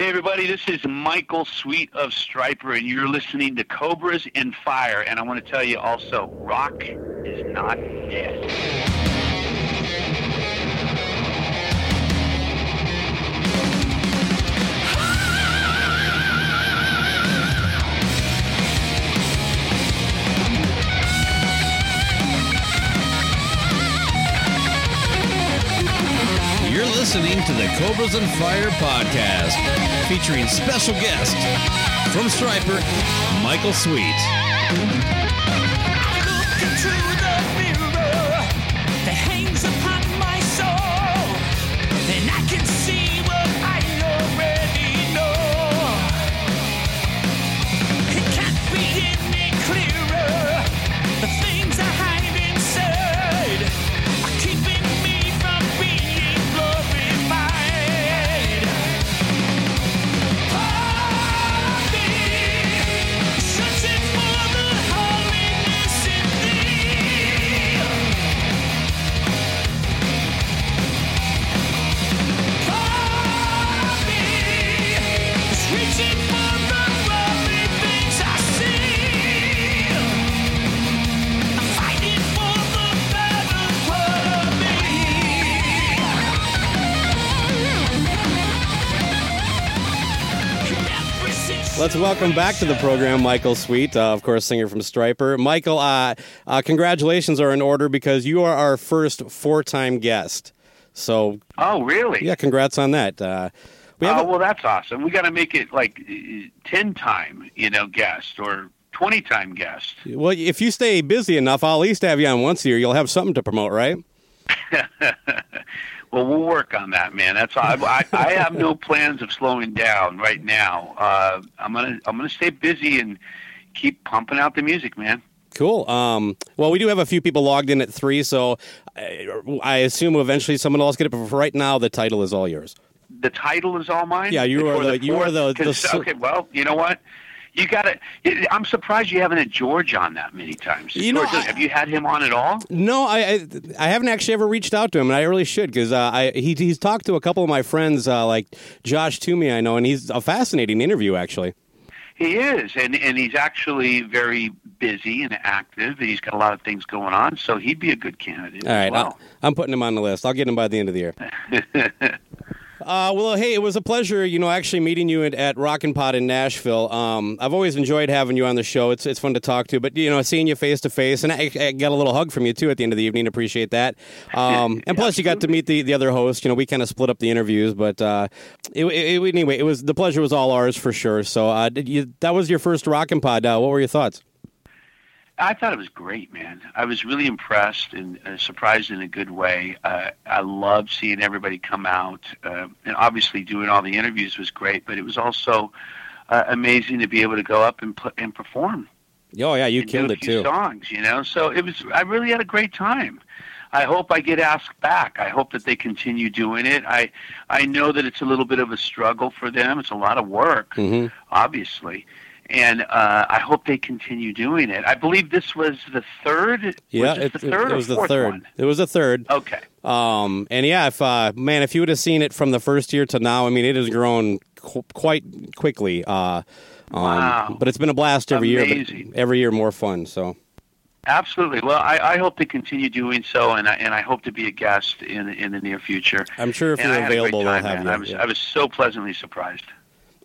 Hey everybody, this is Michael Sweet of Stryper, and you're listening to Cobras in Fire. And I want to tell you also, rock is not dead. Listening to the Cobras and Fire podcast, featuring special guest from Stryper, Michael Sweet. Let's welcome back to the program Michael Sweet, uh, of course, singer from Stryper. Michael, uh, uh, congratulations are in order because you are our first four-time guest. So, Oh, really? yeah, congrats on that. Uh, we have Oh, a- well, that's awesome. We got to make it like ten time, you know, guest or twenty time guest. well, if you stay busy enough, I'll at least have you on once a year. You'll have something to promote, right? Well, we'll work on that, man. That's I, I, I have no plans of slowing down right now. Uh, I'm gonna I'm gonna stay busy and keep pumping out the music, man. Cool. Um, well, we do have a few people logged in at three, so I, I assume eventually someone else get it. But for right now, the title is all yours. The title is all mine. Yeah, you are For the- you are the- the okay. Well, you know what? You got to. I'm surprised you haven't had George on that many times. You know, I- have you had him on at all? No, I, I I haven't actually ever reached out to him, and I really should because uh, I he, he's talked to a couple of my friends, uh, like Josh Toomey, I know, and he's a fascinating interview actually. He is, and and he's actually very busy and active. And he's got a lot of things going on, so he'd be a good candidate. All right, as well. I'm putting him on the list. I'll get him by the end of the year. Uh, well, hey, it was a pleasure, you know, actually meeting you at, at Rockin' Pod in Nashville. Um, I've always enjoyed having you on the show. It's it's fun to talk to, but you know, seeing you face to face, and I, I got a little hug from you too at the end of the evening. Appreciate that. Um, and plus, you got to meet the, the other host. You know, we kind of split up the interviews, but uh, it, it, anyway, it was the pleasure was all ours for sure. So, uh, did you, that was your first Rockin' Pod. Uh, what were your thoughts? I thought it was great, man. I was really impressed and uh, surprised in a good way. Uh, I loved seeing everybody come out, uh, and obviously doing all the interviews was great. But it was also uh, amazing to be able to go up and pl- and perform. Oh yeah, you killed do a it few too. Songs, you know. So it was. I really had a great time. I hope I get asked back. I hope that they continue doing it. I I know that it's a little bit of a struggle for them. It's a lot of work, hmm obviously. And uh, I hope they continue doing it. I believe this was the third. Yeah, was it, the third it or was the fourth third. one? It was the third. Okay. Um, and yeah, if uh, man, if you would have seen it from the first year to now, I mean, it has grown qu- quite quickly. Uh, um, Wow. But it's been a blast every year. Amazing. But every year more fun. So Absolutely. Well, I, I hope to continue doing so, and I, and I hope to be a guest in in the near future. I'm sure if And you're I had a great available, they'll have man. you. I was yeah. I was so pleasantly surprised.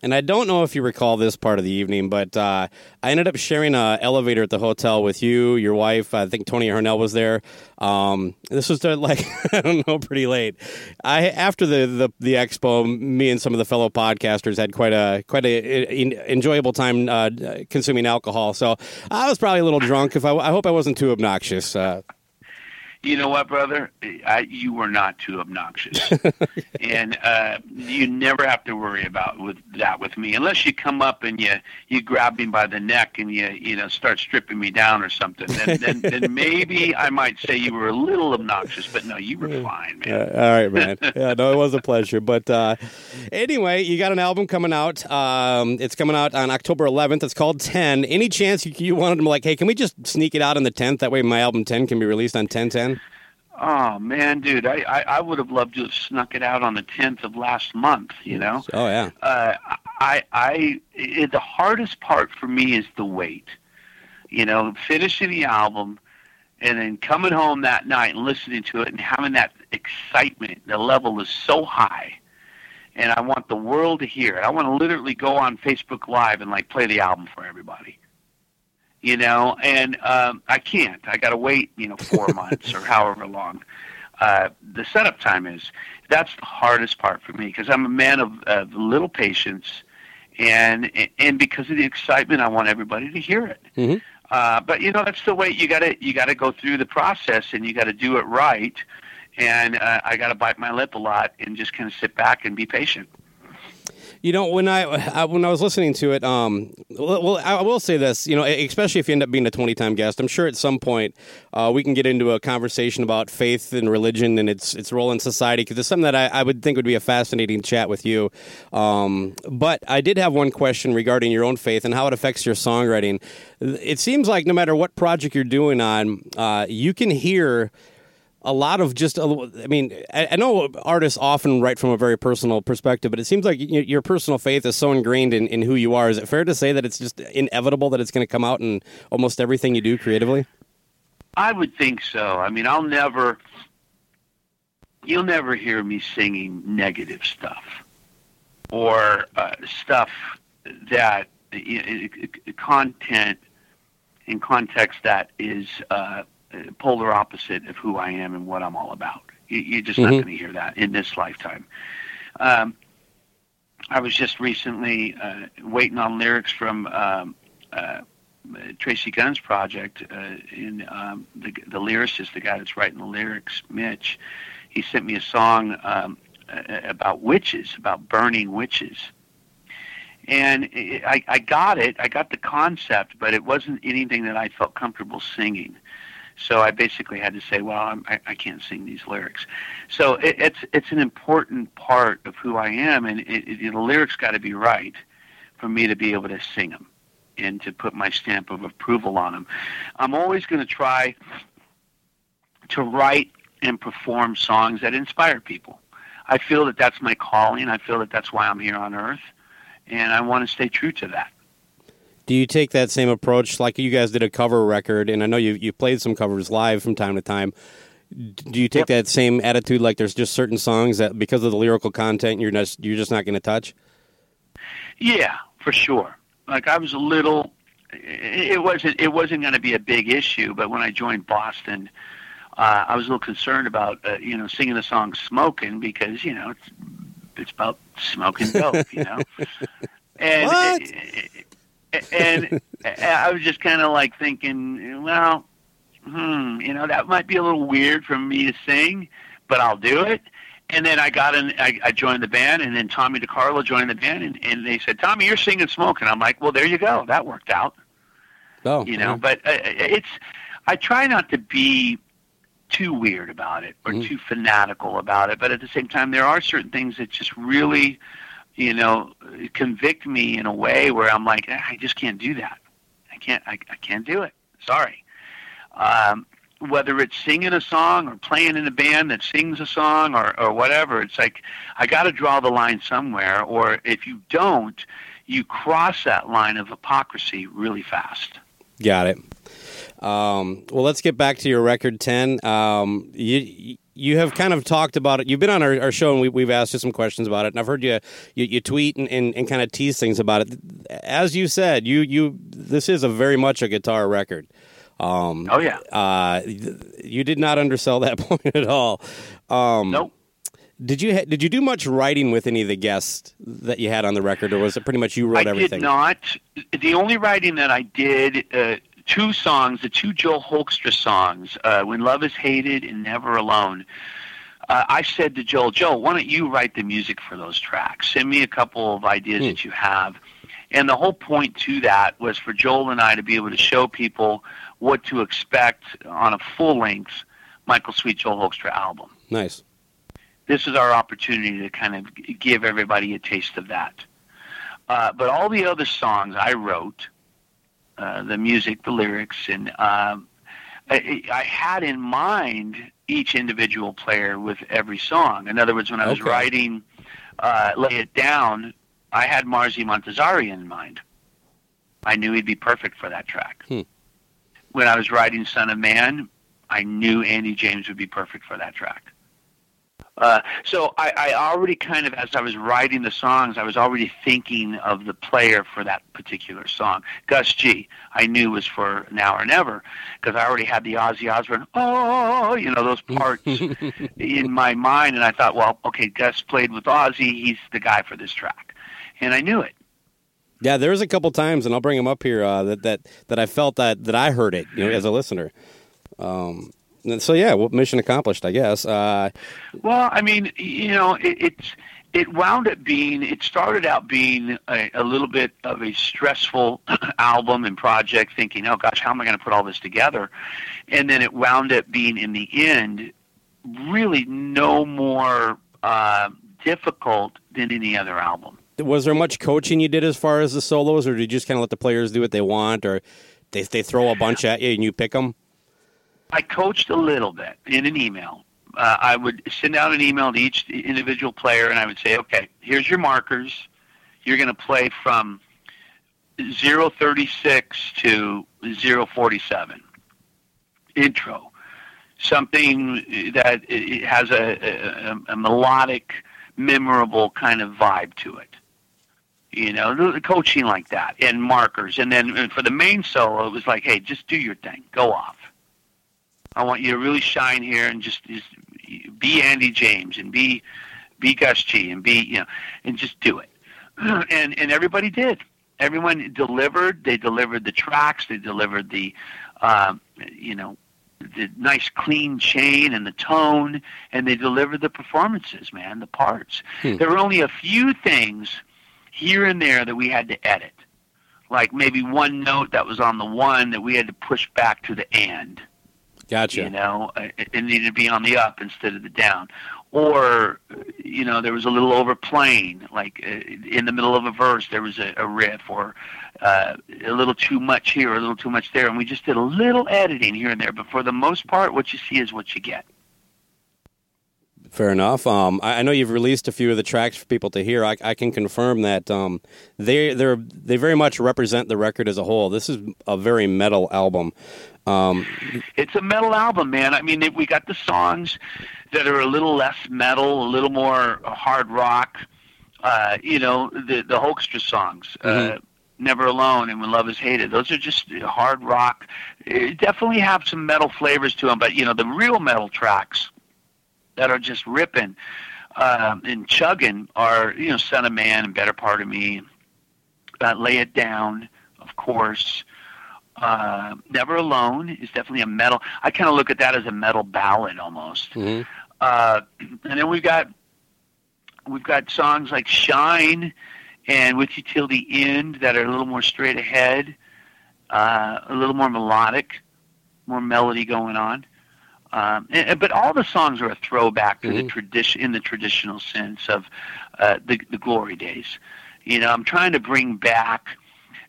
And I don't know if you recall this part of the evening, but uh, I ended up sharing an elevator at the hotel with you, your wife. I think Tony Harnell was there. Um, this was uh, like I don't know, pretty late. I after the, the the expo, me and some of the fellow podcasters had quite a quite a, en- enjoyable time uh, consuming alcohol. So I was probably a little drunk. If I, I hope I wasn't too obnoxious. Uh, You know what, brother? I, you were not too obnoxious, and uh, you never have to worry about with that with me, unless you come up and you you grab me by the neck and you you know start stripping me down or something. Then then, then maybe I might say you were a little obnoxious, but no, you were fine, man. Uh, all right, man. Yeah, no, it was a pleasure. But uh, anyway, you got an album coming out. Um, it's coming out on October 11th. It's called 10. Any chance you, you wanted to like, hey, can we just sneak it out on the 10th? That way my album 10 can be released on 10 10? Oh man, dude, I, I I would have loved to have snuck it out on the tenth of last month. You know. Oh, yeah. uh, I, I, it, the hardest part for me is the wait. You know, finishing the album and then coming home that night and listening to it and having that excitement. The level is so high, and I want the world to hear it. I want to literally go on Facebook Live and like play the album for everybody. You know, and um, I can't. I got to wait. You know, four months or however long. Uh, the setup time is that's the hardest part for me because I'm a man of, of little patience, and and because of the excitement, I want everybody to hear it. Mhm. Uh, but you know that's the way you got to you got to go through the process, and you got to do it right. And uh, I got to bite my lip a lot and just kind of sit back and be patient. You know, when I, I when I was listening to it, um, well, I will say this, you know, especially if you end up being a twenty time guest, I'm sure at some point uh, we can get into a conversation about faith and religion and its its role in society because it's something that I, I would think would be a fascinating chat with you. Um, but I did have one question regarding your own faith and how it affects your songwriting. It seems like no matter what project you're doing on, uh, you can hear a lot of just I mean I, know artists often write from a very personal perspective but it seems like your personal faith is so ingrained in, in who you are is it fair to say that it's just inevitable that it's going to come out in almost everything you do creatively I would think so. I mean, I'll never, you'll never hear me singing negative stuff or uh, stuff that i- content in context that is uh, polar opposite of who I am and what I'm all about. You, you're just not Mhm. going to hear that in this lifetime. Um, I was just recently uh, waiting on lyrics from um, uh, Tracii Guns' project, uh, in um, the the lyricist, the guy that's writing the lyrics, Mitch, he sent me a song um, about witches, about burning witches, and it, I I got it, I got the concept, but it wasn't anything that I felt comfortable singing. So I basically had to say, well, I'm, I, I can't sing these lyrics. So it, it's it's an important part of who I am, and it, it, the lyrics got to be right for me to be able to sing them and to put my stamp of approval on them. I'm always going to try to write and perform songs that inspire people. I feel that that's my calling. I feel that that's why I'm here on earth, and I want to stay true to that. Do you take that same approach like you guys did a cover record and I know you you played some covers live from time to time do you take Yep. that same attitude like there's just certain songs that because of the lyrical content you're just you're just not going to touch Yeah, for sure. Like I was a little. It wasn't. It wasn't going to be a big issue. But when I joined Boston, uh, I was a little concerned about uh, you know singing the song "Smoking" because you know it's it's about smoking dope, you know. And What? And I was just kind of like thinking, well, hmm, you know, that might be a little weird for me to sing, but I'll do it. And then I got in, I, I joined the band, and then Tommy DeCarlo joined the band, and, and they said, Tommy, you're singing Smoke. And I'm like, well, there you go. That worked out, oh you know. yeah. But uh, it's, I try not to be too weird about it or Mhm. too fanatical about it, but at the same time, there are certain things that just really, you know, convict me in a way where I'm like, "Eh, I just can't do that. I can't, I, I can't do it. Sorry. Um, whether it's singing a song or playing in a band that sings a song or, or whatever, it's like I got to draw the line somewhere. Or if you don't, you cross that line of hypocrisy really fast. Got it. Um, well, let's get back to your record ten. Um, you you have kind of talked about it. You've been on our, our show and we, we've asked you some questions about it, and I've heard you you, you tweet and, and, and kind of tease things about it. As you said, you you this is a very much a guitar record. Um, Oh yeah. uh, you did not undersell that point at all. Um, nope. Did you ha- did you do much writing with any of the guests that you had on the record, or was it pretty much you wrote I everything? I did not. The only writing that I did, uh, two songs, the two Joel Hoekstra songs, uh, "When Love Is Hated" and "Never Alone." Uh, I said to Joel, Joel, why don't you write the music for those tracks? Send me a couple of ideas Hmm. that you have. And the whole point to that was for Joel and I to be able to show people what to expect on a full length Michael Sweet Joel Hoekstra album Nice. this is our opportunity to kind of give everybody a taste of that. Uh, but all the other songs I wrote, uh, the music, the lyrics, and um, I, I had in mind each individual player with every song. In other words, when I was Okay. writing uh, "Lay It Down," I had Marzi Montazeri in mind. I knew he'd be perfect for that track. Hmm. When I was writing "Son of Man," I knew Andy James would be perfect for that track. Uh, so I, I already kind of, as I was writing the songs, I was already thinking of the player for that particular song. Gus G, I knew was for Now or Never because I already had the Ozzy Osbourne, oh, you know, those parts in my mind, and I thought, well, okay, Gus played with Ozzy, he's the guy for this track, and I knew it. Yeah, there was a couple times, and I'll bring them up here uh, that that that I felt that that I heard it, you know, as a listener. Um, so yeah, well, mission accomplished, I guess. Uh, Well, I mean, you know, it, it's it wound up being. It started out being a, a little bit of a stressful album and project, thinking, "Oh gosh, how am I going to put all this together?" And then it wound up being, in the end, really no more uh, difficult than any other album. was there much coaching you did as far as the solos, or did you just kind of let the players do what they want, or they they throw a bunch at you and you pick them? I coached a little bit in an email. Uh, I would send out an email to each individual player, and I would say, "Okay, here's your markers. You're going to play from 036 to 047. Intro, something that has a, a, a melodic, memorable kind of vibe to it. You know, coaching like that, and markers, and then uh, for the main solo, it was like, "Hey, just do your thing. Go off." I want you to really shine here and just, just be Andy James and be be Gus G and be you know and just do it. And and everybody did. Everyone delivered. They delivered the tracks. They delivered the um, you know the nice clean chain and the tone, and they delivered the performances. Man, the parts. Hmm. There were only a few things here and there that we had to edit. Like maybe one note that was on the one that we had to push back to the and. Gotcha. You know, it needed to be on the up instead of the down. Or, you know, there was a little overplaying, like uh, in the middle of a verse, there was a, a riff, or uh, a little too much here, or a little too much there, and we just did a little editing here and there. But for the most part, what you see is what you get. Fair enough. Um, I, I know you've released a few of the tracks for people to hear. I, I can confirm that um, they they they very much represent the record as a whole. This is a very metal album. Um, It's a metal album, man. I mean, we got the songs that are a little less metal, a little more hard rock. Uh, you know, the the Hoekstra songs, uh, Mhm. "Never Alone" and "When Love Is Hated." Those are just hard rock. Uh, definitely have some metal flavors to them, but you know, the real metal tracks that are just ripping um, and chugging are you know, "Son of Man" and "Better Part of Me." Uh, "Lay It Down," of course uh, Never Alone is definitely a metal. I kind of look at that as a metal ballad almost. mhm. Uh, and then we've got we've got songs like Shine and With You Till the End that are a little more straight ahead, uh, a little more melodic, more melody going on. Um, and, but all the songs are a throwback to the tradition in the traditional sense of uh, the, the glory days. You know, I'm trying to bring back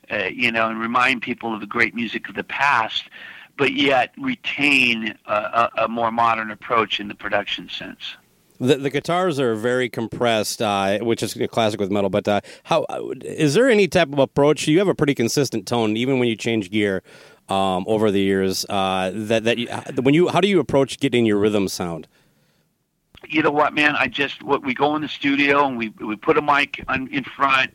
uh, you know, and remind people of the great music of the past, but yet retain a, a, a more modern approach in the production sense. The, the guitars are very compressed, uh, which is a classic with metal. But uh, how is there any type of approach? You have a pretty consistent tone, even when you change gear. Um, over the years. Uh, that that you, when you how do you approach getting your rhythm sound? you know what, man? I just what we go in the studio and we we put a mic on, in front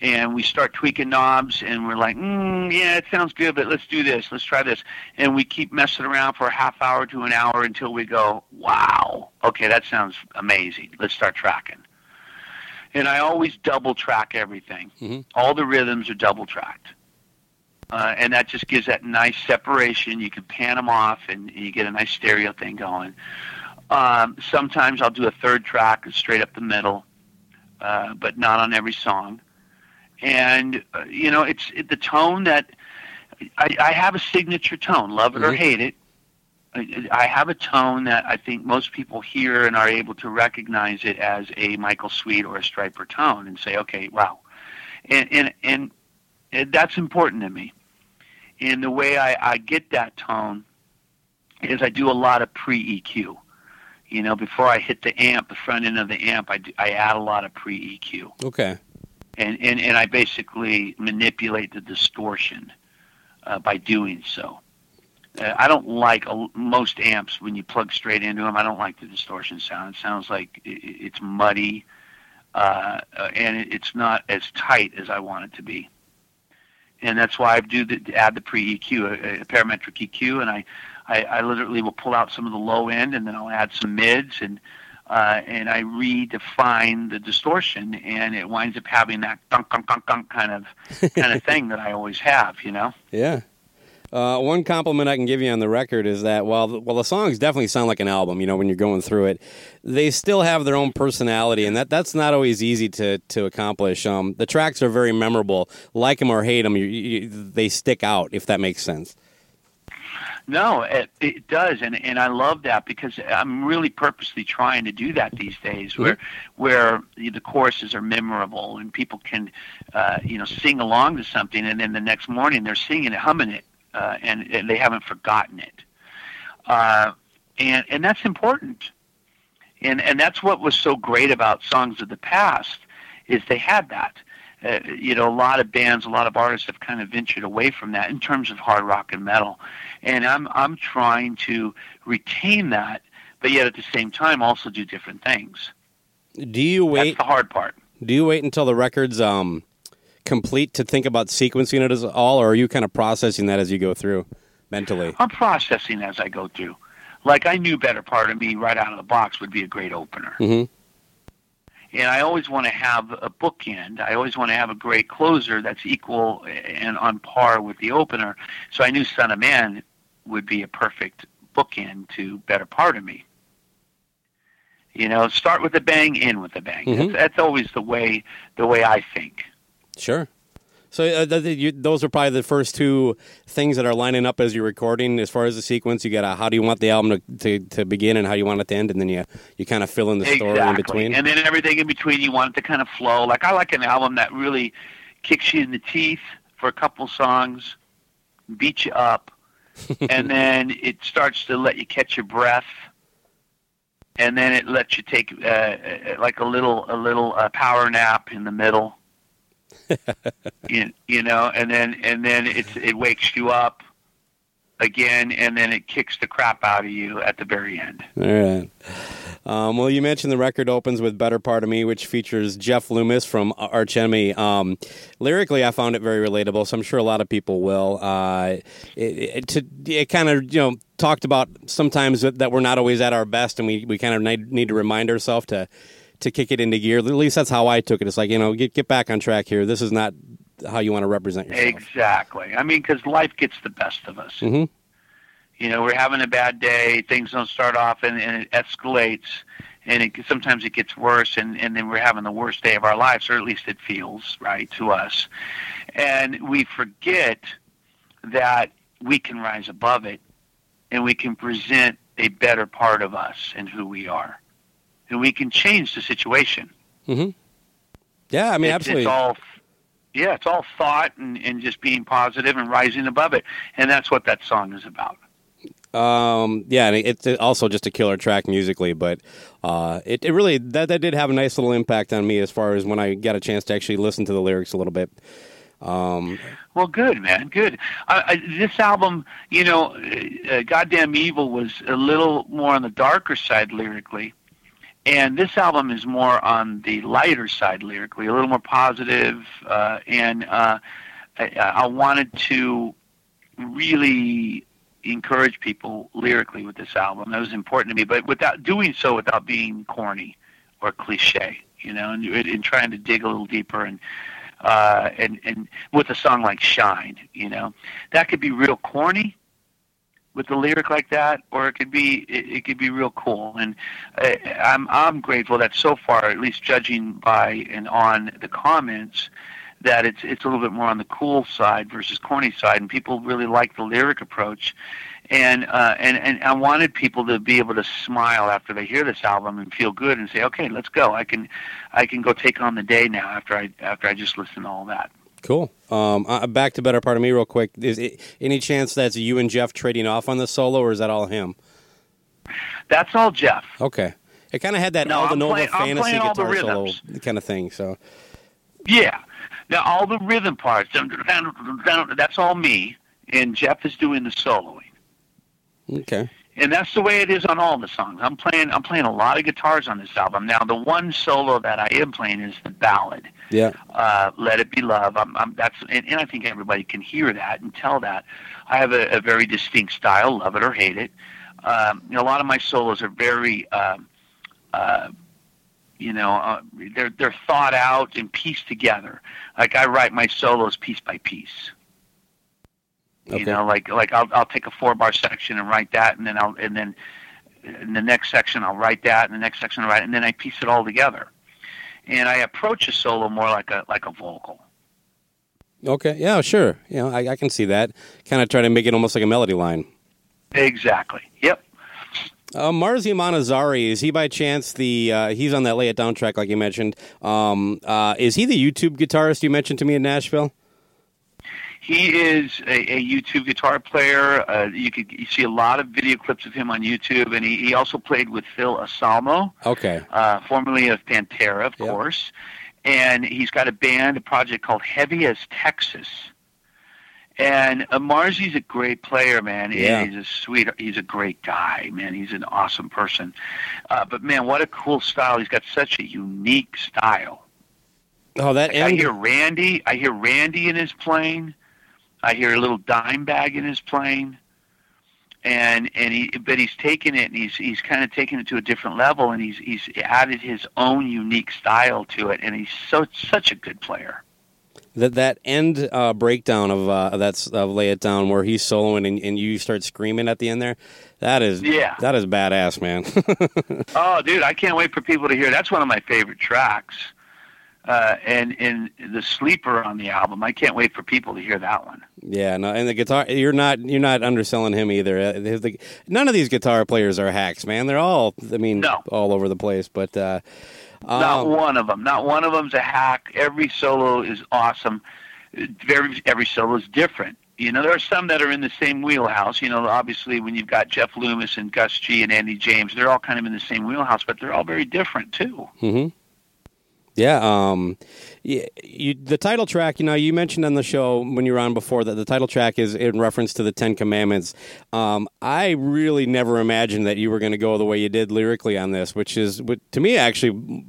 and we start tweaking knobs and we're like, mm, yeah, it sounds good, but let's do this, let's try this, and we keep messing around for a half hour to an hour until we go, wow, okay, that sounds amazing. Let's start tracking. And I always double track everything. Mhm. All the rhythms are double tracked. Uh, and that just gives that nice separation. You can pan them off, and you get a nice stereo thing going. Um, sometimes I'll do a third track straight up the middle, uh, but not on every song. And uh, you know, it's it, the tone that I, I have a signature tone, love it or Mhm. hate it. I, I have a tone that I think most people hear and are able to recognize it as a Michael Sweet or a Stryper tone, and say, okay, wow, and and, and that's important to me. And the way I, I get that tone is I do a lot of pre EQ. You know, before I hit the amp, the front end of the amp, I, do, I add a lot of pre EQ, Okay. and, and and I basically manipulate the distortion uh, by doing so. Uh, I don't like a, most amps when you plug straight into them. I don't like the distortion sound. It sounds like i- i it's muddy, uh, uh, and it, it's not as tight as I want it to be. And that's why I do the, add the pre EQ, a, a parametric EQ, and I, I, I literally will pull out some of the low end, and then I'll add some mids, and uh, and I redefine the distortion, and it winds up having that dunk dunk dunk dunk kind of kind of thing that I always have, you know. Yeah. Uh, one compliment I can give you on the record is that while the, while the songs definitely sound like an album, you know, when you're going through it, they still have their own personality, and that that's not always easy to to accomplish. Um, the tracks are very memorable, like them or hate them, you, you, they stick out. If that makes sense. No, it, it does, and and I love that because I'm really purposely trying to do that these days, where where the choruses are memorable and people can, uh, you know, sing along to something, and then the next morning they're singing it, humming it, uh, and, and they haven't forgotten it, uh, and and that's important, and and that's what was so great about songs of the past is they had that. Uh, you know, a lot of bands, a lot of artists have kind of ventured away from that in terms of hard rock and metal, and I'm I'm trying to retain that, but yet at the same time also do different things. Do you wait? That's the hard part. Do you wait until the record's um, complete to think about sequencing it as all, or are you kind of processing that as you go through mentally? I'm processing as I go through. Like I knew better part of me right out of the box would be a great opener. Mhm. And I always want to have a bookend. I always want to have a great closer that's equal and on par with the opener. So I knew Son of Man would be a perfect bookend to Better Part of Me. You know, start with a bang, end with a bang. Mhm. That's, that's always the way the way I think. Sure. So uh, th- you, those are probably the first two things that are lining up as you're recording. As far as the sequence, you got a how do you want the album to, to, to begin and how you want it to end, and then you you kind of fill in the story in between. And then everything in between, you want it to kind of flow. Like I like an album that really kicks you in the teeth for a couple songs, beats you up, and then it starts to let you catch your breath, and then it lets you take uh, uh, like a little a little uh, power nap in the middle. you, you know, and then and then it's it wakes you up again, and then it kicks the crap out of you at the very end. All right. Um, well, you mentioned the record opens with "Better Part of Me," which features Jeff Loomis from Arch Enemy. Um, lyrically, I found it very relatable, so I'm sure a lot of people will. Uh, it, it, it kind of you know talked about sometimes that, we're not always at our best, and we, we kind of need to remind ourselves to to kick it into gear. At least that's how I took it. It's like you know get get back on track here. This is not how you want to represent yourself. Exactly. I mean, because life gets the best of us. Mhm. You know, we're having a bad day. Things don't start off, and, and it escalates, and it, sometimes it gets worse, and, and then we're having the worst day of our lives, or at least it feels right to us. And we forget that we can rise above it, and we can present a better part of us and who we are, and we can change the situation. Yeah, I mean, It's- absolutely. It's all, yeah, it's all thought and, and just being positive and rising above it, and that's what that song is about. Um, yeah, and it's also just a killer track musically, but uh, it, it really that that did have a nice little impact on me as far as when I got a chance to actually listen to the lyrics a little bit. Um, Well, good man, good. Uh, uh, this album, you know, uh, uh, "God Damn Evil" was a little more on the darker side lyrically, and this album is more on the lighter side lyrically, a little more positive, uh, and uh, I, I wanted to really encourage people lyrically with this album. That was important to me, but without doing so without being corny or cliche, you know, and, and trying to dig a little deeper and uh, and and with a song like "Shine," you know, that could be real corny with a lyric like that, or it could be it, it could be real cool. And uh, I'm I'm grateful that so far, at least judging by and on the comments, that it's it's a little bit more on the cool side versus corny side, and people really like the lyric approach. And uh, and and I wanted people to be able to smile after they hear this album and feel good and say, okay, let's go. I can I can go take on the day now after I after I just listen to all that. cool. Um, uh, back to better part of me, real quick. Is it, any chance that's you and Jeff trading off on the solo, or is that all him? That's all Jeff. Okay. It kind of had that No, Aldo I'm Nova fantasy all guitar solo kind of thing. So Yeah. Now all the rhythm parts, that's all me, and Jeff is doing the soloing. okay. and that's the way it is on all the songs. I'm playing I'm playing a lot of guitars on this album. Now the one solo that I am playing is the ballad, Yeah. uh, "Let It Be Love." I'm, I'm that's and, and I think everybody can hear that and tell that. I have a, a very distinct style, love it or hate it. Um, you know, a lot of my solos are very. Um, uh, you know, uh, they're they're thought out and pieced together. Like I write my solos piece by piece. Okay. You know, like like I'll I'll take a four bar section and write that, and then I'll and then in the next section I'll write that, and the next section I'll write, and then I piece it all together. And I approach a solo more like a like a vocal. Okay. Yeah. Sure. You know, I, I can see that. Kind of try to make it almost like a melody line. Exactly. Yep. Uh, Marzi Montazeri, is he by chance the, uh, he's on that Lay It Down track like you mentioned. Um, uh, is he the YouTube guitarist you mentioned to me in Nashville? He is a, a YouTube guitar player. Uh, you could you see a lot of video clips of him on YouTube, and he, he also played with Phil Anselmo. Okay. uh, formerly of Pantera, of Yep. course. And he's got a band, a project called Heavy as Texas. And uh, Marzi's a great player, man. Yeah. He's a sweet, he's a great guy, man. He's an awesome person. Uh, but man, what a cool style. He's got such a unique style. Oh, that Like, I hear Randy, I hear Randy in his playing. I hear a little Dimebag in his playing. And and he but he's taken it and he's he's kind of taken it to a different level and he's he's added his own unique style to it and he's so such a good player. that that end uh, breakdown of uh, that's of lay it down where he's soloing and, and you start screaming at the end there. That is Yeah. that is badass, man. Oh, dude, I can't wait for people to hear. That's one of my favorite tracks. Uh, and and the sleeper on the album. I can't wait for people to hear that one. yeah, no, and the guitar you're not you're not underselling him either. Uh, the- the- none of these guitar players are hacks, man. They're all I mean No. all over the place, but uh, Not um, one of them. Not one of them's a hack. Every solo is awesome. Very every solo is different. You know, there are some that are in the same wheelhouse. You know, obviously when you've got Jeff Loomis and Gus G and Andy James, they're all kind of in the same wheelhouse, but they're all very different too. hmm Yeah, um, yeah, you, the title track. You know, you mentioned on the show when you were on before that the title track is in reference to the Ten Commandments. Um, I really never imagined that you were going to go the way you did lyrically on this, which is, to me, actually,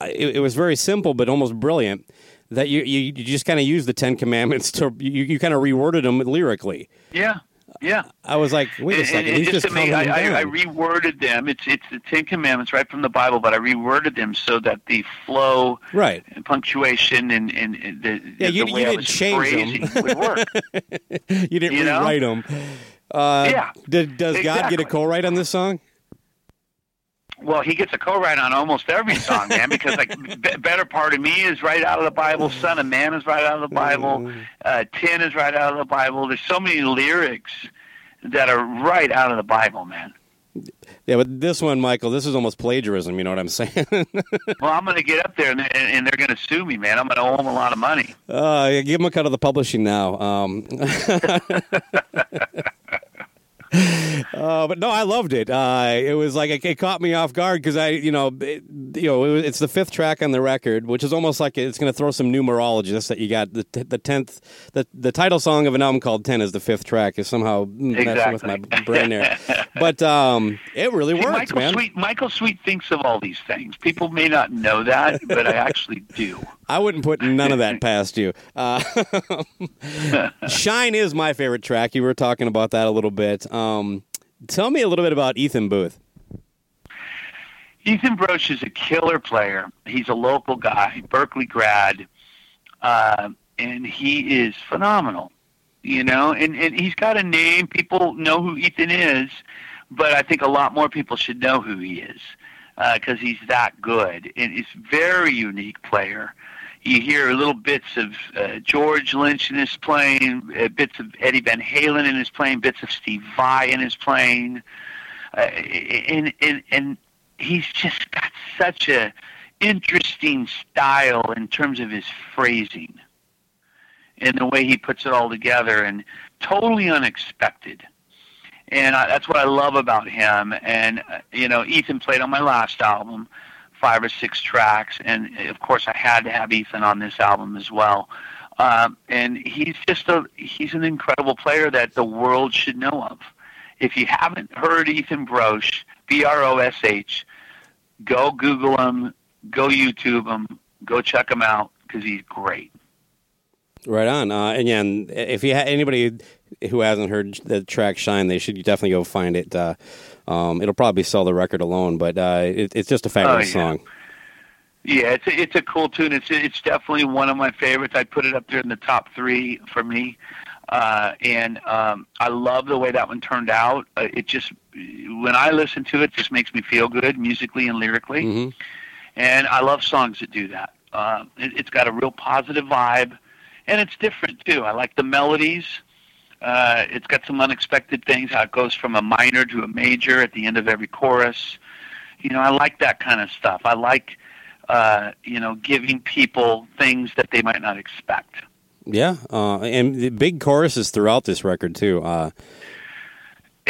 it, it was very simple but almost brilliant. That you you, you just kind of used the Ten Commandments to you, you kind of reworded them lyrically. Yeah, yeah. I was like, wait a second, and just just me, I, I, I reworded them. It's it's the Ten Commandments right from the Bible, but I reworded them so that the flow right. and punctuation and, and, and the, Yeah, you- the you didn't change them. would work. You didn't You know? them. Uh, Yeah, Did, does God get a co-write on this song? Well, he gets a co-write on almost every song, man, because like B- "Better Part of Me" is right out of the Bible, "Son of Man" is right out of the Bible, uh, "Ten" is right out of the Bible. There's so many lyrics that are right out of the Bible, man. Yeah, but this one, Michael, this is almost plagiarism. You know what I'm saying? Well, I'm going to get up there and, and, and they're going to sue me, man. I'm going to owe them a lot of money. uh, yeah, give them a cut of the publishing now. Um, Uh, but no, I loved it. Uh, it was like it, it caught me off guard because I, you know, it, you know, it it's the fifth track on the record, which is almost like it's going to throw some numerologists that you got the t- the tenth, the the title song of an album called Ten is the fifth track. Is somehow messing with my brain there, but um, it really See, works, Michael man. Sweet Michael Sweet thinks of all these things. People may not know that, but I actually do. I wouldn't put none of that past you. Uh, Shine is my favorite track. You were talking about that a little bit. Um, tell me a little bit about Ethan Brosh. Ethan Brosh is a killer player. He's a local guy, Berklee grad, uh, and he is phenomenal. You know, and, and he's got a name. People know who Ethan is, but I think a lot more people should know who he is because he's that good. And he's a very unique player. You hear little bits of uh, George Lynch in his playing, uh, bits of Eddie Van Halen in his playing, bits of Steve Vai in his playing, uh, and and and he's just got such a interesting style in terms of his phrasing and the way he puts it all together and totally unexpected. And I, that's what i love about him. And uh, you know ethan played on my last album five or six tracks and of course i had to have ethan on this album as well um, and he's just a he's an incredible player that the world should know of if you haven't heard ethan brosh b-r-o-s-h go google him go youtube him go check him out because he's great Right on. Uh, and yeah, and if you ha- anybody who hasn't heard the track "Shine," they should definitely go find it. Uh, um, it'll probably sell the record alone, but uh, it, it's just a fabulous Oh, yeah. song. Yeah, it's a, it's a cool tune. It's it's definitely one of my favorites. I'd put it up there in the top three for me. Uh, and um, I love the way that one turned out. Uh, it just when I listen to it, it just makes me feel good musically and lyrically. hmm And I love songs that do that. Uh, it, it's got a real positive vibe, and it's different too. I like the melodies. Uh, it's got some unexpected things. How it goes from a minor to a major at the end of every chorus. You know, I like that kind of stuff. I like, uh, you know, giving people things that they might not expect. Yeah, uh, and the big choruses throughout this record too. Uh,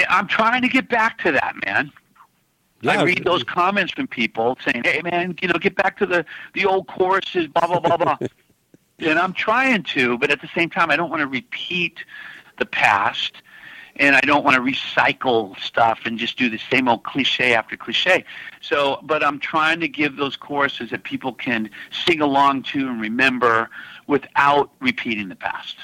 I'm trying to get back to that, man. yeah, I read those comments from people saying, "Hey, man, you know, get back to the the old choruses, blah blah blah blah." and I'm trying to, but at the same time, I don't want to repeat the past, and I don't want to recycle stuff and just do the same old cliche after cliche. So, but I'm trying to give those choruses that people can sing along to and remember without repeating the past.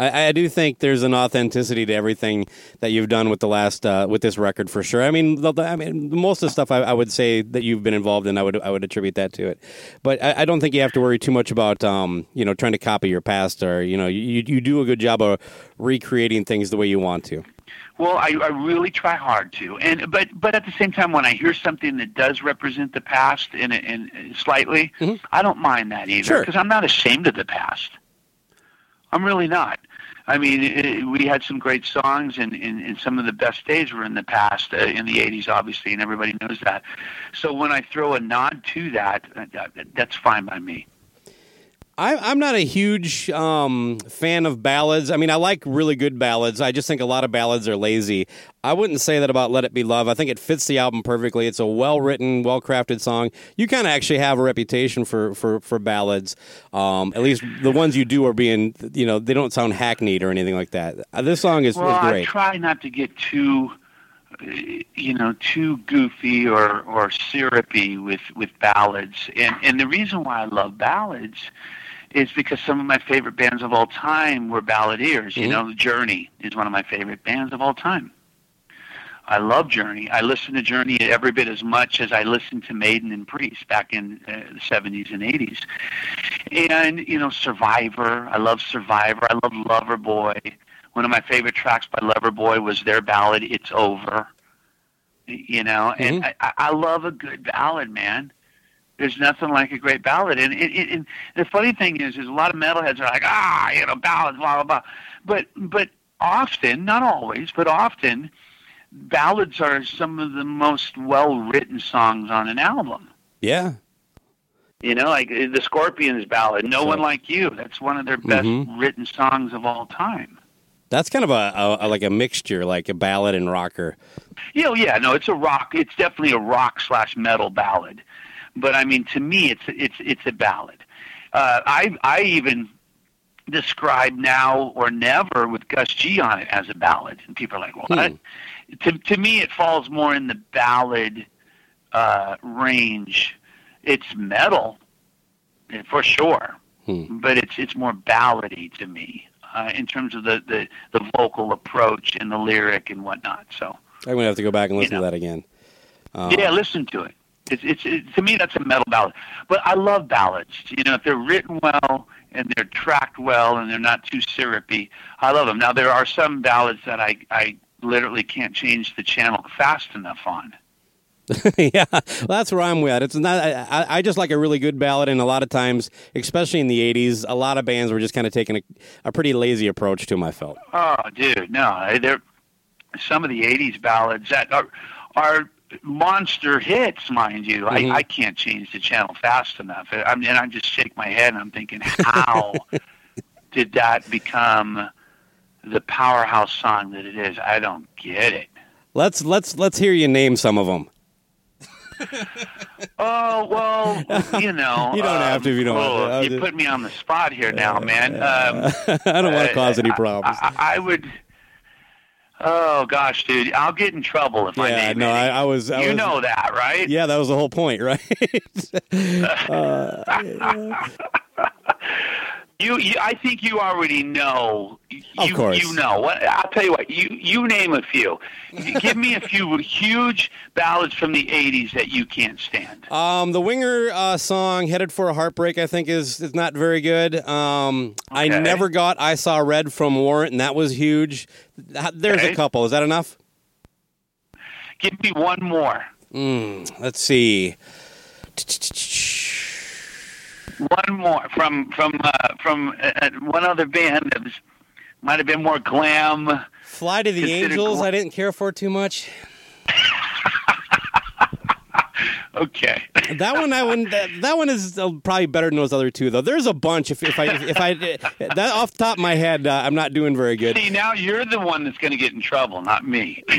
I, I do think there's an authenticity to everything that you've done with the last uh, with this record for sure. I mean, the, I mean, most of the stuff I, I would say that you've been involved in, I would I would attribute that to it. But I, I don't think you have to worry too much about um, you know trying to copy your past or you know you you do a good job of recreating things the way you want to. Well, I, I really try hard to, and but but at the same time, when I hear something that does represent the past in in slightly, I don't mind that either Sure. because I'm not ashamed of the past. I'm really not. I mean, it, we had some great songs, and, and, and some of the best days were in the past, uh, in the '80s, obviously, and everybody knows that. So when I throw a nod to that, uh, that that's fine by me. I, I'm not a huge um, fan of ballads. I mean, I like really good ballads. I just think a lot of ballads are lazy. I wouldn't say that about "Let It Be Love." I think it fits the album perfectly. It's a well written, well crafted song. You kind of actually have a reputation for for for ballads. Um, at least the ones you do are being, you know, they don't sound hackneyed or anything like that. Uh, this song is, Well, is I try not to get too, uh, you know, too goofy or or syrupy with with ballads. And and the reason why I love ballads is because some of my favorite bands of all time were balladeers. You Mhm. know, Journey is one of my favorite bands of all time. I love Journey. I listen to Journey every bit as much as I listened to Maiden and Priest back in uh, the 70s and 80s. And, you know, Survivor. I love Survivor. I love Loverboy. One of my favorite tracks by Loverboy was their ballad, It's Over. You know, and I, I- I love a good ballad, man. There's nothing like a great ballad. And, and, and the funny thing is, is a lot of metalheads are like, ah, you know, ballads, blah, blah, blah. But, but often, not always, but often, ballads are some of the most well-written songs on an album. yeah, You know, like uh, the Scorpions ballad, "No Sure. One Like You." That's one of their best Mhm. written songs of all time. That's kind of a, a, a like a mixture, like a ballad and rocker. You know, yeah, no, it's a rock. It's definitely a rock slash metal ballad. But I mean, to me, it's it's it's a ballad. Uh, I I even describe now or never with Gus G on it as a ballad, and people are like, "What?" To to me, it falls more in the ballad uh, range. It's metal eh, for sure, but it's it's more ballady to me uh, in terms of the, the the vocal approach and the lyric and whatnot. So. I'm gonna have to go back and listen know. to that again. Yeah, listen to it. It's, it's it, to me that's a metal ballad. But I love ballads. You know, if they're written well and they're tracked well and they're not too syrupy, I love them. Now there are some ballads that I I literally can't change the channel fast enough on. yeah, well, that's where I'm with. It's not. I, I- I just like a really good ballad, and a lot of times, especially in the '80s, a lot of bands were just kind of taking a, a pretty lazy approach to them. I felt. Oh, dude, no, there some of the '80s ballads that are are monster hits, mind you. Mhm. I, I can't change the channel fast enough. I mean, and I just shake my head and I'm thinking, how did that become the powerhouse song that it is? I don't get it. Let's let's let's hear you name some of them. Oh well, you know. You don't have to if you don't want to. oh, You just- put me on the spot here now, man. Um, I don't want to Uh, cause any I- problems. I, I would. Oh gosh, dude, I'll get in trouble if I yeah, name no. I, I was. I you was- know that, right? Yeah, that was the whole point, right? Uh, you, you, I think you already know. You, course. You know. What, I'll tell you what. You, you name a few. Give me a few huge ballads from the '80s that you can't stand. um, the Winger uh, song "Headed for a Heartbreak" I think is is not very good. Um, I never got "I Saw Red" from Warrant, and that was huge. Th- There's a couple. Is that enough? Give me one more. Let's see. One more from from uh, from uh, one other band that was might have been more glam. Fly to the Angels. I didn't care for too much. Okay. That one, I wouldn't. That, that one is uh, probably better than those other two, though. There's a bunch. If, if I if I that off the top of my head, uh, I'm not doing very good. See, now you're the one that's going to get in trouble, not me.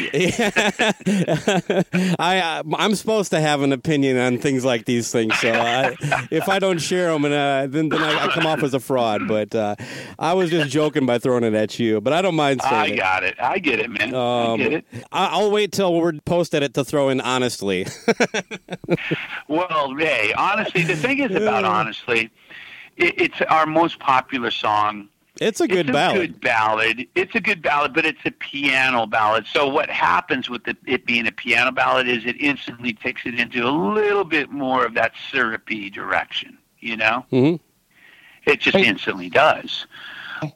I uh, I'm supposed to have an opinion on things like these things, so I, if I don't share them, and uh, then then I, I come off as a fraud. But uh, I was just joking by throwing it at you. But I don't mind saying I it. got it. I get it, man. I Um, get it. I- I'll wait till we're posted it to throw in honestly. Well, hey, honestly, the thing is about honestly, it, it's our most popular song. It's a good it's a ballad. good ballad. It's a good ballad, but it's a piano ballad. So what happens with the, it being a piano ballad is it instantly takes it into a little bit more of that syrupy direction. You know, Mhm. it just instantly does.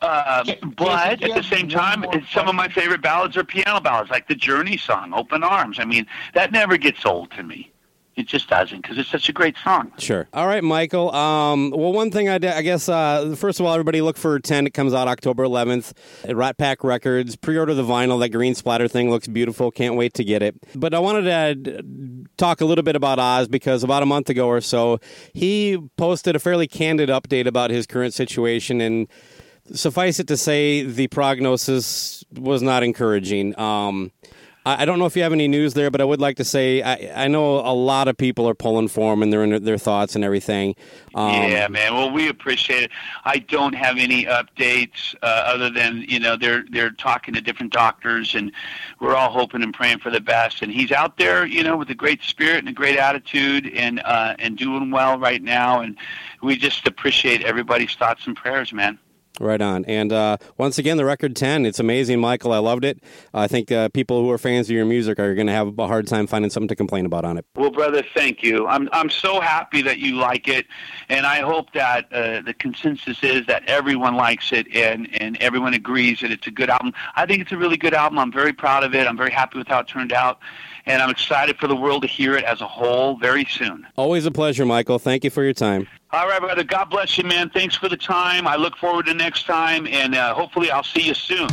Uh, but at the same time, some of my favorite ballads are piano ballads, like the Journey song, "Open Arms." I mean, that never gets old to me. It just doesn't because it's such a great song. Sure. All right, Michael. Um, well, one thing I, I guess, uh, first of all, everybody look for 10. It comes out October 11th at Rat Pack Records. Pre order the vinyl. That green splatter thing looks beautiful. Can't wait to get it. But I wanted to uh, talk a little bit about Oz because about a month ago or so, he posted a fairly candid update about his current situation. And suffice it to say, the prognosis was not encouraging. Um, I don't know if you have any news there, but I would like to say I, I know a lot of people are pulling for him and they're in their thoughts and everything. Um, yeah, man. Well, we appreciate it. I don't have any updates uh, other than you know they're they're talking to different doctors, and we're all hoping and praying for the best. And he's out there, you know, with a great spirit and a great attitude, and uh, and doing well right now. And we just appreciate everybody's thoughts and prayers, man. Right on. And uh, once again, the record 10. It's amazing, Michael. I loved it. I think uh, people who are fans of your music are going to have a hard time finding something to complain about on it. Well, brother, thank you. I'm I'm so happy that you like it, and I hope that uh, the consensus is that everyone likes it and and everyone agrees that it's a good album. I think it's a really good album. I'm very proud of it. I'm very happy with how it turned out, and I'm excited for the world to hear it as a whole very soon. Always a pleasure, Michael. Thank you for your time. All right, brother. God bless you, man. Thanks for the time. I look forward to next time, and uh, hopefully I'll see you soon.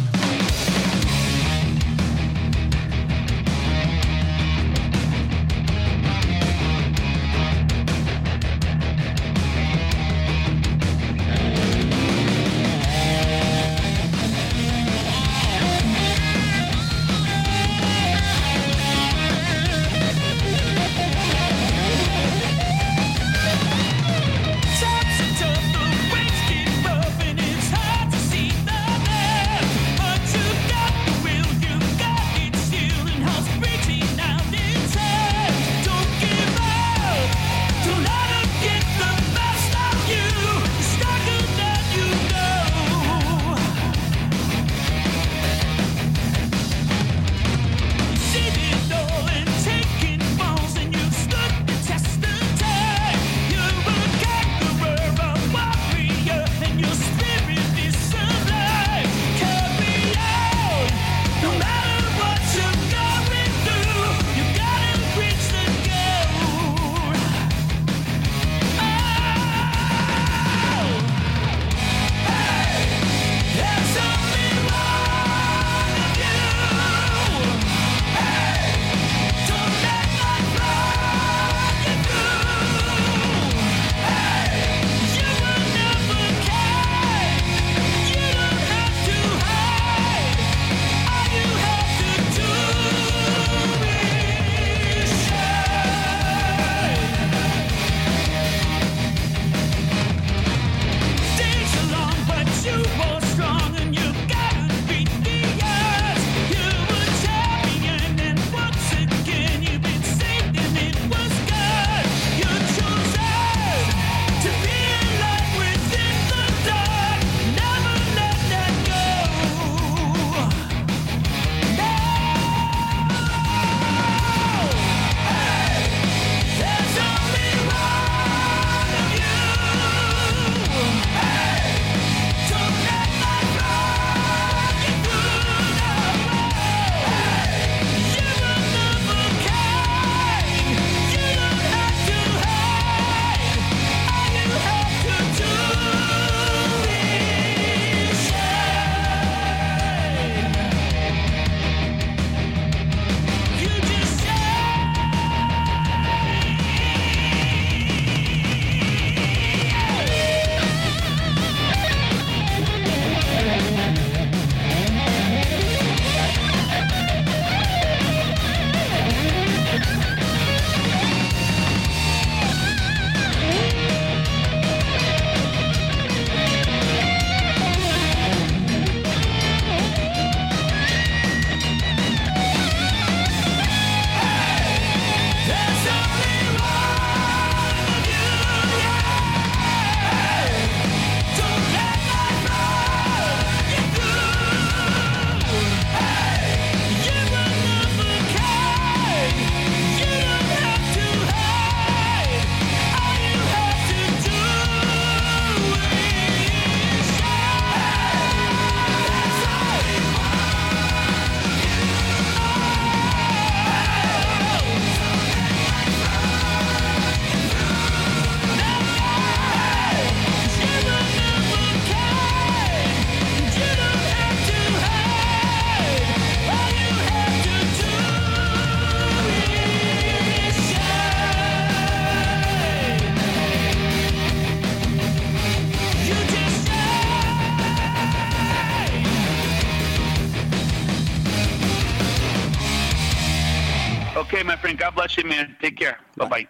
God you, man. Take care. Bye bye.